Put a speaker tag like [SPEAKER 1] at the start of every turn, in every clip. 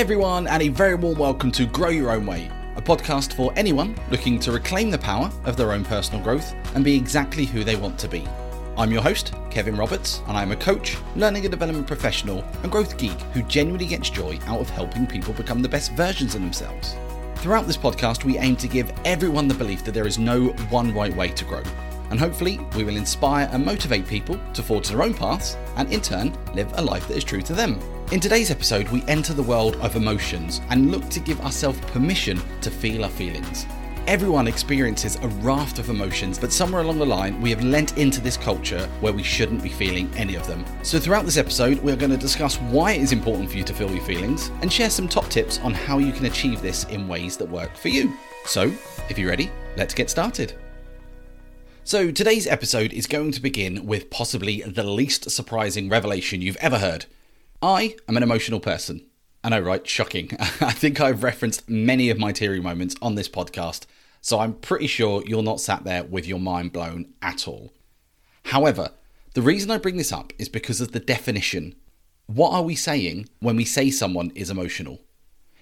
[SPEAKER 1] Everyone, and a very warm welcome to Grow Your Own Way, a podcast for anyone looking to reclaim the power of their own personal growth and be exactly who they want to be. I'm your host, Kevin Roberts, and I'm a coach, learning and development professional, and growth geek who genuinely gets joy out of helping people become the best versions of themselves. Throughout this podcast, we aim to give everyone the belief that there is no one right way to grow. And hopefully, we will inspire and motivate people to forge their own paths and, in turn, live a life that is true to them. In today's episode, we enter the world of emotions and look to give ourselves permission to feel our feelings. Everyone experiences a raft of emotions, but somewhere along the line, we have lent into this culture where we shouldn't be feeling any of them. So, throughout this episode, we're going to discuss why it is important for you to feel your feelings and share some top tips on how you can achieve this in ways that work for you. So, if you're ready, let's get started. So, today's episode is going to begin with possibly the least surprising revelation you've ever heard. I am an emotional person. I know, right? Shocking. I think I've referenced many of my teary moments on this podcast, so I'm pretty sure you're not sat there with your mind blown at all. However, the reason I bring this up is because of the definition. What are we saying when we say someone is emotional?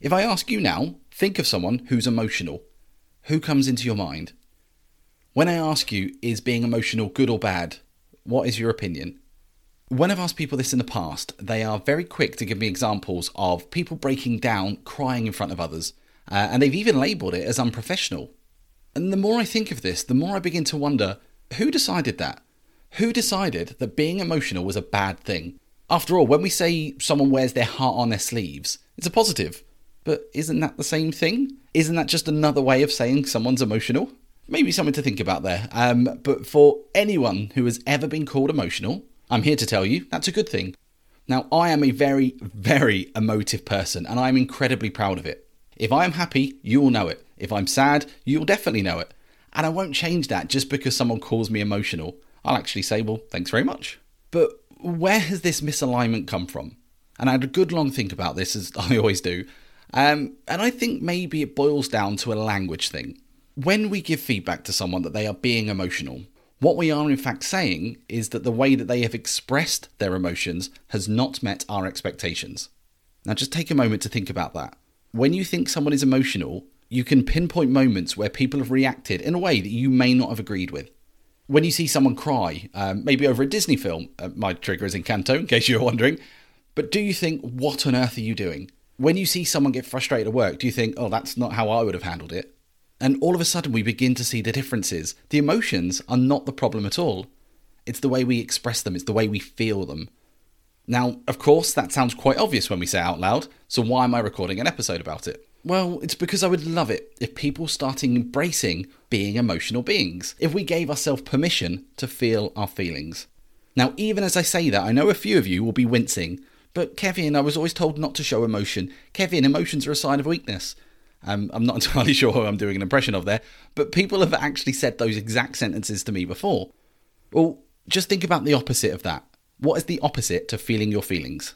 [SPEAKER 1] If I ask you now, think of someone who's emotional. Who comes into your mind? When I ask you, is being emotional good or bad? What is your opinion? When I've asked people this in the past, they are very quick to give me examples of people breaking down, crying in front of others, uh, and they've even labelled it as unprofessional. And the more I think of this, the more I begin to wonder who decided that? Who decided that being emotional was a bad thing? After all, when we say someone wears their heart on their sleeves, it's a positive. But isn't that the same thing? Isn't that just another way of saying someone's emotional? Maybe something to think about there. Um, but for anyone who has ever been called emotional, I'm here to tell you that's a good thing. Now, I am a very, very emotive person and I'm incredibly proud of it. If I am happy, you will know it. If I'm sad, you'll definitely know it. And I won't change that just because someone calls me emotional. I'll actually say, well, thanks very much. But where has this misalignment come from? And I had a good long think about this, as I always do. Um, and I think maybe it boils down to a language thing. When we give feedback to someone that they are being emotional, what we are in fact saying is that the way that they have expressed their emotions has not met our expectations. Now, just take a moment to think about that. When you think someone is emotional, you can pinpoint moments where people have reacted in a way that you may not have agreed with. When you see someone cry, um, maybe over a Disney film, uh, my trigger is Encanto, in case you're wondering, but do you think, what on earth are you doing? When you see someone get frustrated at work, do you think, oh, that's not how I would have handled it? And all of a sudden, we begin to see the differences. The emotions are not the problem at all. It's the way we express them, it's the way we feel them. Now, of course, that sounds quite obvious when we say it out loud, so why am I recording an episode about it? Well, it's because I would love it if people started embracing being emotional beings, if we gave ourselves permission to feel our feelings. Now, even as I say that, I know a few of you will be wincing, but Kevin, I was always told not to show emotion. Kevin, emotions are a sign of weakness. Um, I'm not entirely sure who I'm doing an impression of there, but people have actually said those exact sentences to me before. Well, just think about the opposite of that. What is the opposite to feeling your feelings?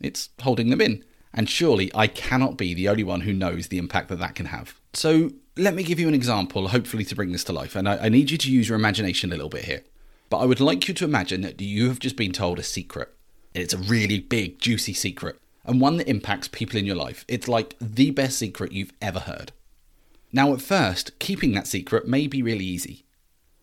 [SPEAKER 1] It's holding them in. And surely I cannot be the only one who knows the impact that that can have. So let me give you an example, hopefully to bring this to life. And I, I need you to use your imagination a little bit here. But I would like you to imagine that you have just been told a secret. It's a really big, juicy secret and one that impacts people in your life. It's like the best secret you've ever heard. Now, at first, keeping that secret may be really easy.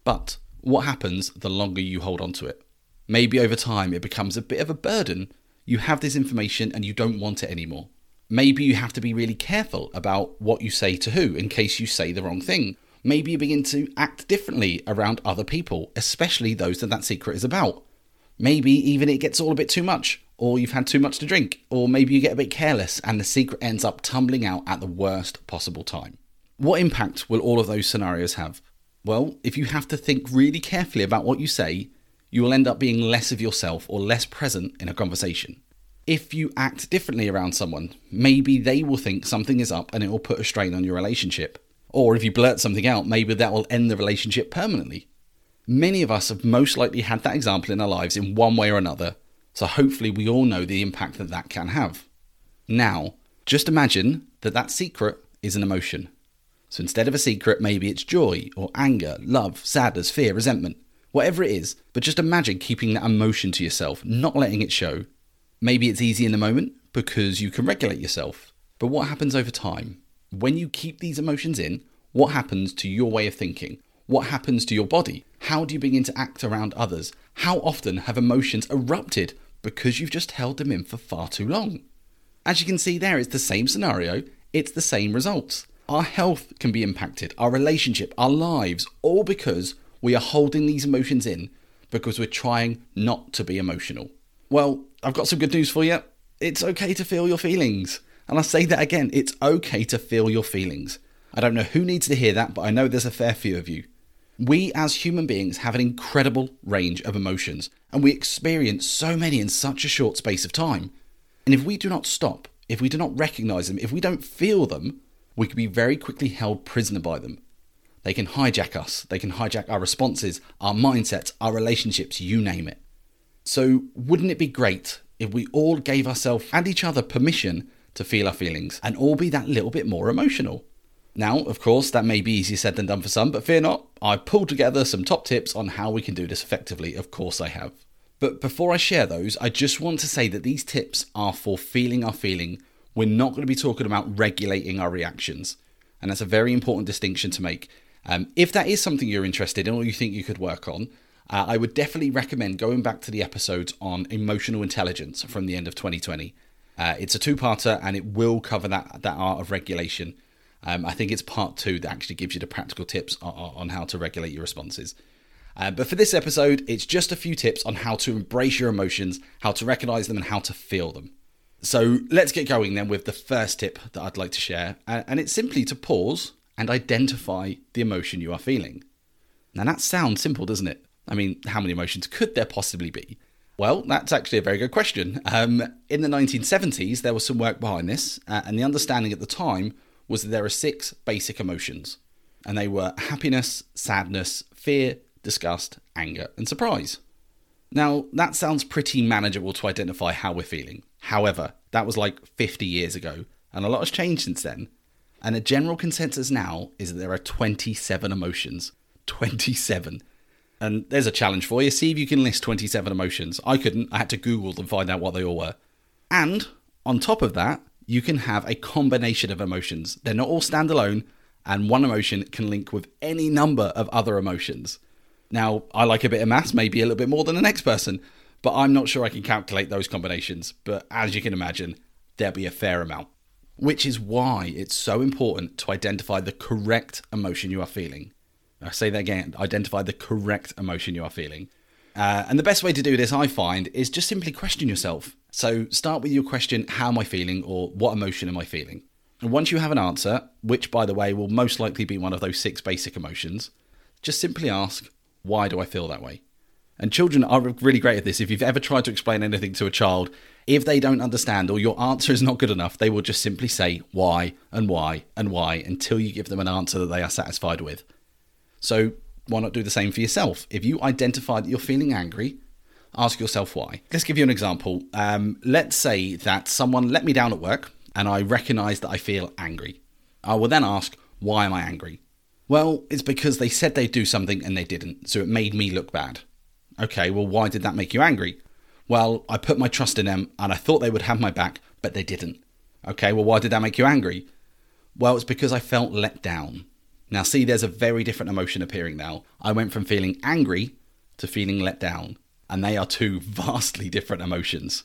[SPEAKER 1] But what happens the longer you hold on to it? Maybe over time it becomes a bit of a burden. You have this information and you don't want it anymore. Maybe you have to be really careful about what you say to who in case you say the wrong thing. Maybe you begin to act differently around other people, especially those that that secret is about. Maybe even it gets all a bit too much or you've had too much to drink, or maybe you get a bit careless and the secret ends up tumbling out at the worst possible time. What impact will all of those scenarios have? Well, if you have to think really carefully about what you say, you will end up being less of yourself or less present in a conversation. If you act differently around someone, maybe they will think something is up and it will put a strain on your relationship. Or if you blurt something out, maybe that will end the relationship permanently. Many of us have most likely had that example in our lives in one way or another, so hopefully, we all know the impact that that can have. Now, just imagine that that secret is an emotion. So instead of a secret, maybe it's joy or anger, love, sadness, fear, resentment, whatever it is. But just imagine keeping that emotion to yourself, not letting it show. Maybe it's easy in the moment because you can regulate yourself. But what happens over time? When you keep these emotions in, what happens to your way of thinking? What happens to your body? How do you begin to act around others? How often have emotions erupted because you've just held them in for far too long? As you can see there, it's the same scenario, it's the same results. Our health can be impacted, our relationship, our lives, all because we are holding these emotions in because we're trying not to be emotional. Well, I've got some good news for you. It's okay to feel your feelings. And I say that again, it's okay to feel your feelings. I don't know who needs to hear that, but I know there's a fair few of you. We as human beings have an incredible range of emotions, and we experience so many in such a short space of time. And if we do not stop, if we do not recognize them, if we don't feel them, we can be very quickly held prisoner by them. They can hijack us, they can hijack our responses, our mindsets, our relationships, you name it. So, wouldn't it be great if we all gave ourselves and each other permission to feel our feelings and all be that little bit more emotional. Now, of course, that may be easier said than done for some, but fear not, I've pulled together some top tips on how we can do this effectively. Of course, I have. But before I share those, I just want to say that these tips are for feeling our feeling. We're not going to be talking about regulating our reactions. And that's a very important distinction to make. Um, if that is something you're interested in or you think you could work on, uh, I would definitely recommend going back to the episodes on emotional intelligence from the end of 2020. Uh, it's a two-parter, and it will cover that that art of regulation. Um, I think it's part two that actually gives you the practical tips on, on how to regulate your responses. Uh, but for this episode, it's just a few tips on how to embrace your emotions, how to recognize them, and how to feel them. So let's get going then with the first tip that I'd like to share, and it's simply to pause and identify the emotion you are feeling. Now that sounds simple, doesn't it? I mean, how many emotions could there possibly be? Well, that's actually a very good question. Um, in the 1970s, there was some work behind this, uh, and the understanding at the time was that there are six basic emotions, and they were happiness, sadness, fear, disgust, anger, and surprise. Now, that sounds pretty manageable to identify how we're feeling. However, that was like 50 years ago, and a lot has changed since then. And a general consensus now is that there are 27 emotions. 27. And there's a challenge for you. See if you can list 27 emotions. I couldn't. I had to Google and find out what they all were. And on top of that, you can have a combination of emotions. They're not all standalone, and one emotion can link with any number of other emotions. Now, I like a bit of maths, maybe a little bit more than the next person, but I'm not sure I can calculate those combinations. But as you can imagine, there'll be a fair amount. Which is why it's so important to identify the correct emotion you are feeling. I say that again identify the correct emotion you are feeling. Uh, and the best way to do this, I find, is just simply question yourself. So start with your question, How am I feeling? or What emotion am I feeling? And once you have an answer, which by the way will most likely be one of those six basic emotions, just simply ask, Why do I feel that way? And children are really great at this. If you've ever tried to explain anything to a child, if they don't understand or your answer is not good enough, they will just simply say why and why and why until you give them an answer that they are satisfied with. So why not do the same for yourself? If you identify that you're feeling angry, ask yourself why. Let's give you an example. Um, let's say that someone let me down at work and I recognize that I feel angry. I will then ask, why am I angry? Well, it's because they said they'd do something and they didn't, so it made me look bad. Okay, well, why did that make you angry? Well, I put my trust in them and I thought they would have my back, but they didn't. Okay, well, why did that make you angry? Well, it's because I felt let down. Now, see, there's a very different emotion appearing now. I went from feeling angry to feeling let down, and they are two vastly different emotions.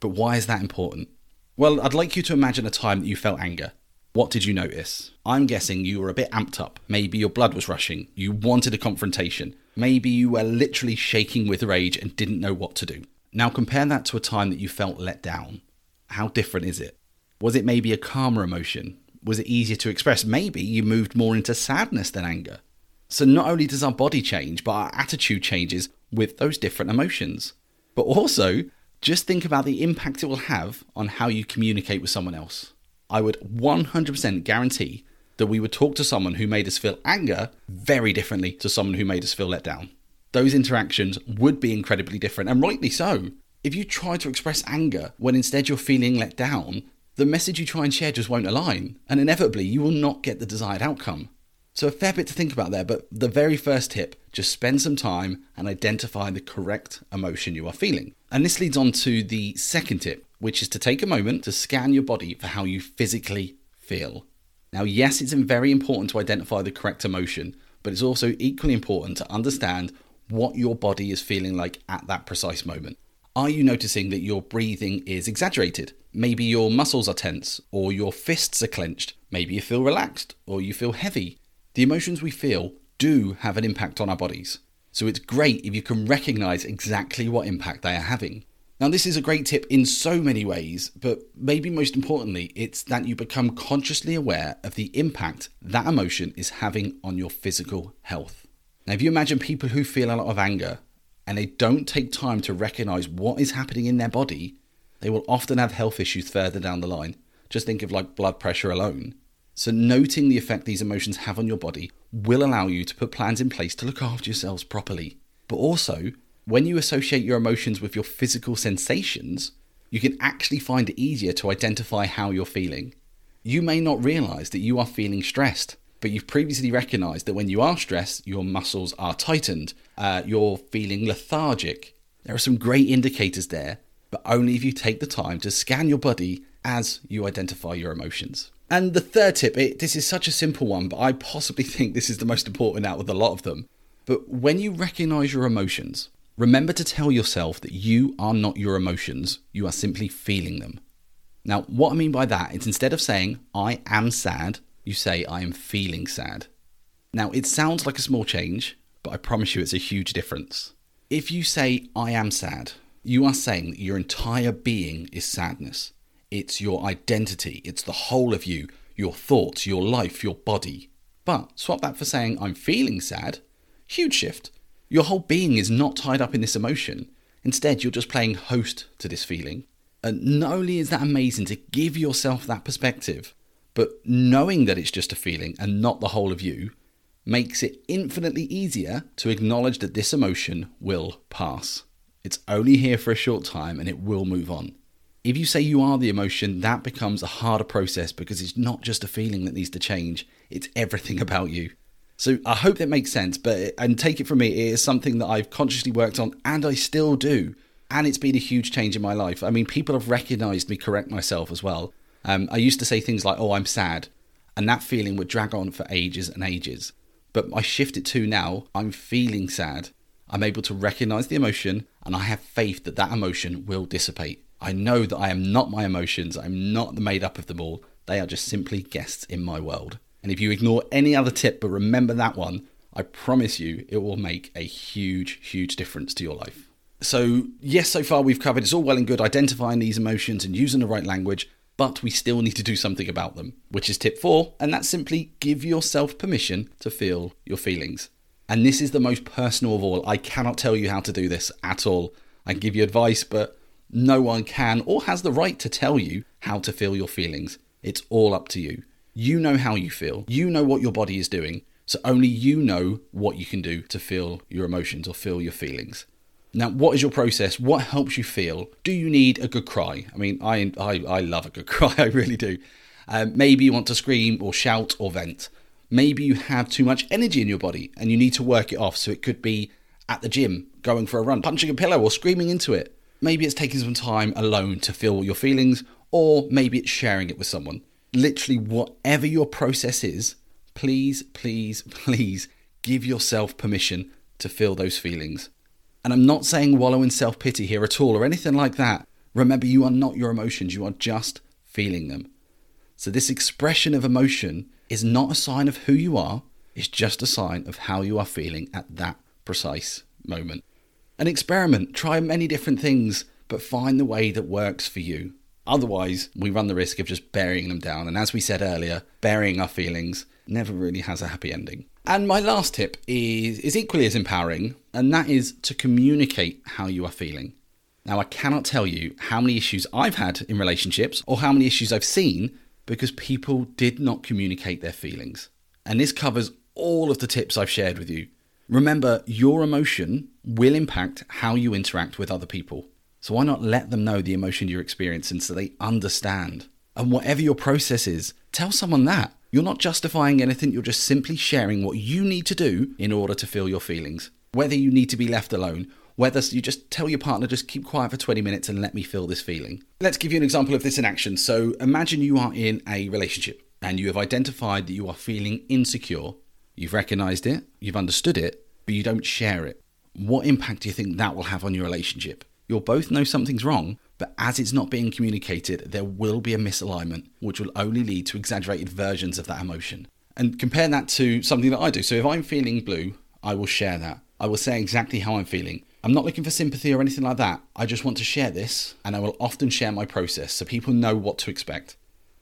[SPEAKER 1] But why is that important? Well, I'd like you to imagine a time that you felt anger. What did you notice? I'm guessing you were a bit amped up. Maybe your blood was rushing. You wanted a confrontation. Maybe you were literally shaking with rage and didn't know what to do. Now compare that to a time that you felt let down. How different is it? Was it maybe a calmer emotion? Was it easier to express? Maybe you moved more into sadness than anger. So not only does our body change, but our attitude changes with those different emotions. But also, just think about the impact it will have on how you communicate with someone else. I would 100% guarantee that we would talk to someone who made us feel anger very differently to someone who made us feel let down. Those interactions would be incredibly different, and rightly so. If you try to express anger when instead you're feeling let down, the message you try and share just won't align, and inevitably you will not get the desired outcome. So, a fair bit to think about there, but the very first tip just spend some time and identify the correct emotion you are feeling. And this leads on to the second tip, which is to take a moment to scan your body for how you physically feel. Now, yes, it's very important to identify the correct emotion, but it's also equally important to understand what your body is feeling like at that precise moment. Are you noticing that your breathing is exaggerated? Maybe your muscles are tense, or your fists are clenched. Maybe you feel relaxed, or you feel heavy. The emotions we feel do have an impact on our bodies. So it's great if you can recognize exactly what impact they are having. Now, this is a great tip in so many ways, but maybe most importantly, it's that you become consciously aware of the impact that emotion is having on your physical health. Now, if you imagine people who feel a lot of anger and they don't take time to recognize what is happening in their body, they will often have health issues further down the line. Just think of like blood pressure alone. So, noting the effect these emotions have on your body will allow you to put plans in place to look after yourselves properly. But also, when you associate your emotions with your physical sensations, you can actually find it easier to identify how you're feeling. You may not realize that you are feeling stressed, but you've previously recognized that when you are stressed, your muscles are tightened, uh, you're feeling lethargic. There are some great indicators there, but only if you take the time to scan your body as you identify your emotions. And the third tip, it, this is such a simple one, but I possibly think this is the most important out of a lot of them. But when you recognize your emotions, remember to tell yourself that you are not your emotions, you are simply feeling them. Now, what I mean by that is instead of saying, I am sad, you say, I am feeling sad. Now, it sounds like a small change, but I promise you it's a huge difference. If you say, I am sad, you are saying that your entire being is sadness. It's your identity, it's the whole of you, your thoughts, your life, your body. But swap that for saying, I'm feeling sad. Huge shift. Your whole being is not tied up in this emotion. Instead, you're just playing host to this feeling. And not only is that amazing to give yourself that perspective, but knowing that it's just a feeling and not the whole of you makes it infinitely easier to acknowledge that this emotion will pass. It's only here for a short time and it will move on. If you say you are the emotion, that becomes a harder process because it's not just a feeling that needs to change, it's everything about you. So I hope that makes sense, but and take it from me, it is something that I've consciously worked on and I still do. And it's been a huge change in my life. I mean, people have recognized me correct myself as well. Um, I used to say things like, oh, I'm sad. And that feeling would drag on for ages and ages. But I shift it to now, I'm feeling sad. I'm able to recognize the emotion and I have faith that that emotion will dissipate. I know that I am not my emotions, I'm not made up of them all. They are just simply guests in my world. And if you ignore any other tip but remember that one, I promise you it will make a huge, huge difference to your life. So, yes, so far we've covered it's all well and good identifying these emotions and using the right language, but we still need to do something about them, which is tip four, and that's simply give yourself permission to feel your feelings. And this is the most personal of all. I cannot tell you how to do this at all. I can give you advice, but no one can or has the right to tell you how to feel your feelings. It's all up to you. You know how you feel, you know what your body is doing, so only you know what you can do to feel your emotions or feel your feelings. Now, what is your process? What helps you feel? Do you need a good cry? I mean, I I, I love a good cry, I really do. Um, maybe you want to scream or shout or vent. Maybe you have too much energy in your body and you need to work it off. So it could be at the gym, going for a run, punching a pillow, or screaming into it. Maybe it's taking some time alone to feel your feelings, or maybe it's sharing it with someone. Literally, whatever your process is, please, please, please give yourself permission to feel those feelings. And I'm not saying wallow in self pity here at all or anything like that. Remember, you are not your emotions, you are just feeling them. So, this expression of emotion is not a sign of who you are, it's just a sign of how you are feeling at that precise moment. An experiment, try many different things, but find the way that works for you. Otherwise, we run the risk of just burying them down. And as we said earlier, burying our feelings never really has a happy ending. And my last tip is, is equally as empowering, and that is to communicate how you are feeling. Now, I cannot tell you how many issues I've had in relationships or how many issues I've seen because people did not communicate their feelings. And this covers all of the tips I've shared with you. Remember, your emotion will impact how you interact with other people. So why not let them know the emotion you're experiencing so they understand? And whatever your process is, tell someone that. You're not justifying anything, you're just simply sharing what you need to do in order to feel your feelings. Whether you need to be left alone, whether you just tell your partner, just keep quiet for 20 minutes and let me feel this feeling. Let's give you an example of this in action. So imagine you are in a relationship and you have identified that you are feeling insecure. You've recognized it, you've understood it, but you don't share it. What impact do you think that will have on your relationship? You'll both know something's wrong, but as it's not being communicated, there will be a misalignment, which will only lead to exaggerated versions of that emotion. And compare that to something that I do. So if I'm feeling blue, I will share that. I will say exactly how I'm feeling. I'm not looking for sympathy or anything like that. I just want to share this, and I will often share my process so people know what to expect.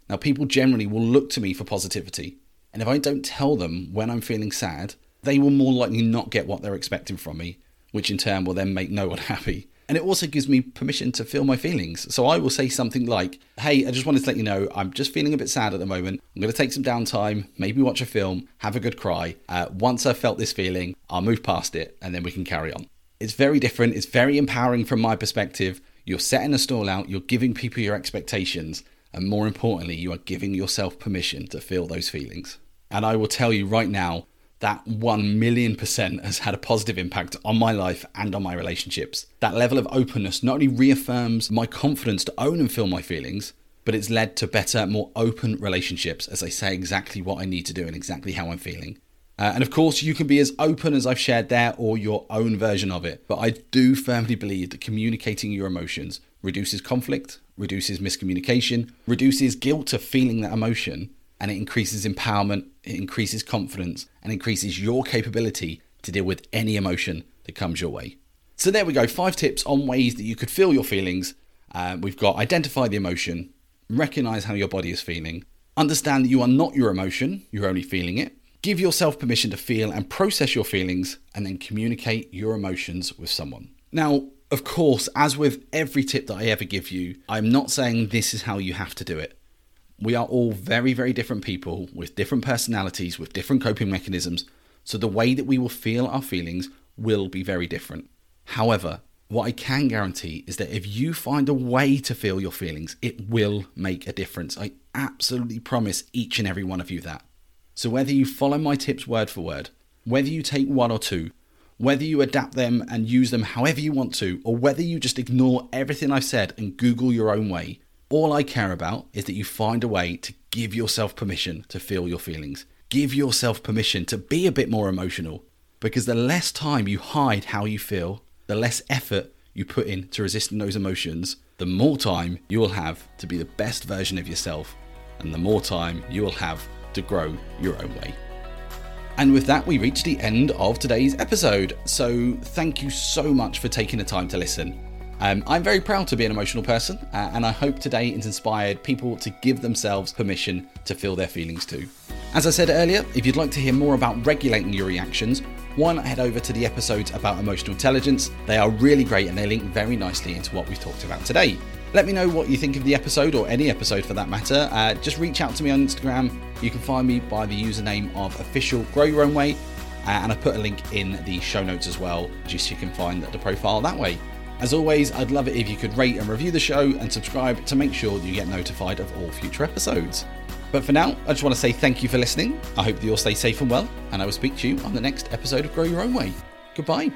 [SPEAKER 1] Now, people generally will look to me for positivity, and if I don't tell them when I'm feeling sad, they will more likely not get what they're expecting from me, which in turn will then make no one happy. And it also gives me permission to feel my feelings. So I will say something like, Hey, I just wanted to let you know I'm just feeling a bit sad at the moment. I'm going to take some downtime, maybe watch a film, have a good cry. Uh, once I've felt this feeling, I'll move past it and then we can carry on. It's very different. It's very empowering from my perspective. You're setting a stall out, you're giving people your expectations, and more importantly, you are giving yourself permission to feel those feelings. And I will tell you right now, that 1 million percent has had a positive impact on my life and on my relationships. That level of openness not only reaffirms my confidence to own and feel my feelings, but it's led to better, more open relationships as I say exactly what I need to do and exactly how I'm feeling. Uh, and of course, you can be as open as I've shared there or your own version of it. But I do firmly believe that communicating your emotions reduces conflict, reduces miscommunication, reduces guilt of feeling that emotion, and it increases empowerment, it increases confidence, and increases your capability to deal with any emotion that comes your way. So there we go, five tips on ways that you could feel your feelings. Uh, we've got identify the emotion, recognize how your body is feeling, understand that you are not your emotion, you're only feeling it. Give yourself permission to feel and process your feelings, and then communicate your emotions with someone. Now, of course, as with every tip that I ever give you, I'm not saying this is how you have to do it. We are all very, very different people with different personalities, with different coping mechanisms, so the way that we will feel our feelings will be very different. However, what I can guarantee is that if you find a way to feel your feelings, it will make a difference. I absolutely promise each and every one of you that. So, whether you follow my tips word for word, whether you take one or two, whether you adapt them and use them however you want to, or whether you just ignore everything I've said and Google your own way, all I care about is that you find a way to give yourself permission to feel your feelings. Give yourself permission to be a bit more emotional because the less time you hide how you feel, the less effort you put in to resisting those emotions, the more time you will have to be the best version of yourself and the more time you will have to grow your own way. And with that, we reach the end of today's episode. So, thank you so much for taking the time to listen. Um, I'm very proud to be an emotional person, uh, and I hope today it's inspired people to give themselves permission to feel their feelings too. As I said earlier, if you'd like to hear more about regulating your reactions, why not head over to the episodes about emotional intelligence? They are really great and they link very nicely into what we've talked about today. Let me know what you think of the episode or any episode for that matter. Uh, just reach out to me on Instagram. You can find me by the username of official grow your own way, uh, and I put a link in the show notes as well, just so you can find the profile that way. As always, I'd love it if you could rate and review the show and subscribe to make sure you get notified of all future episodes. But for now, I just want to say thank you for listening. I hope that you'll stay safe and well, and I will speak to you on the next episode of Grow Your Own Way. Goodbye.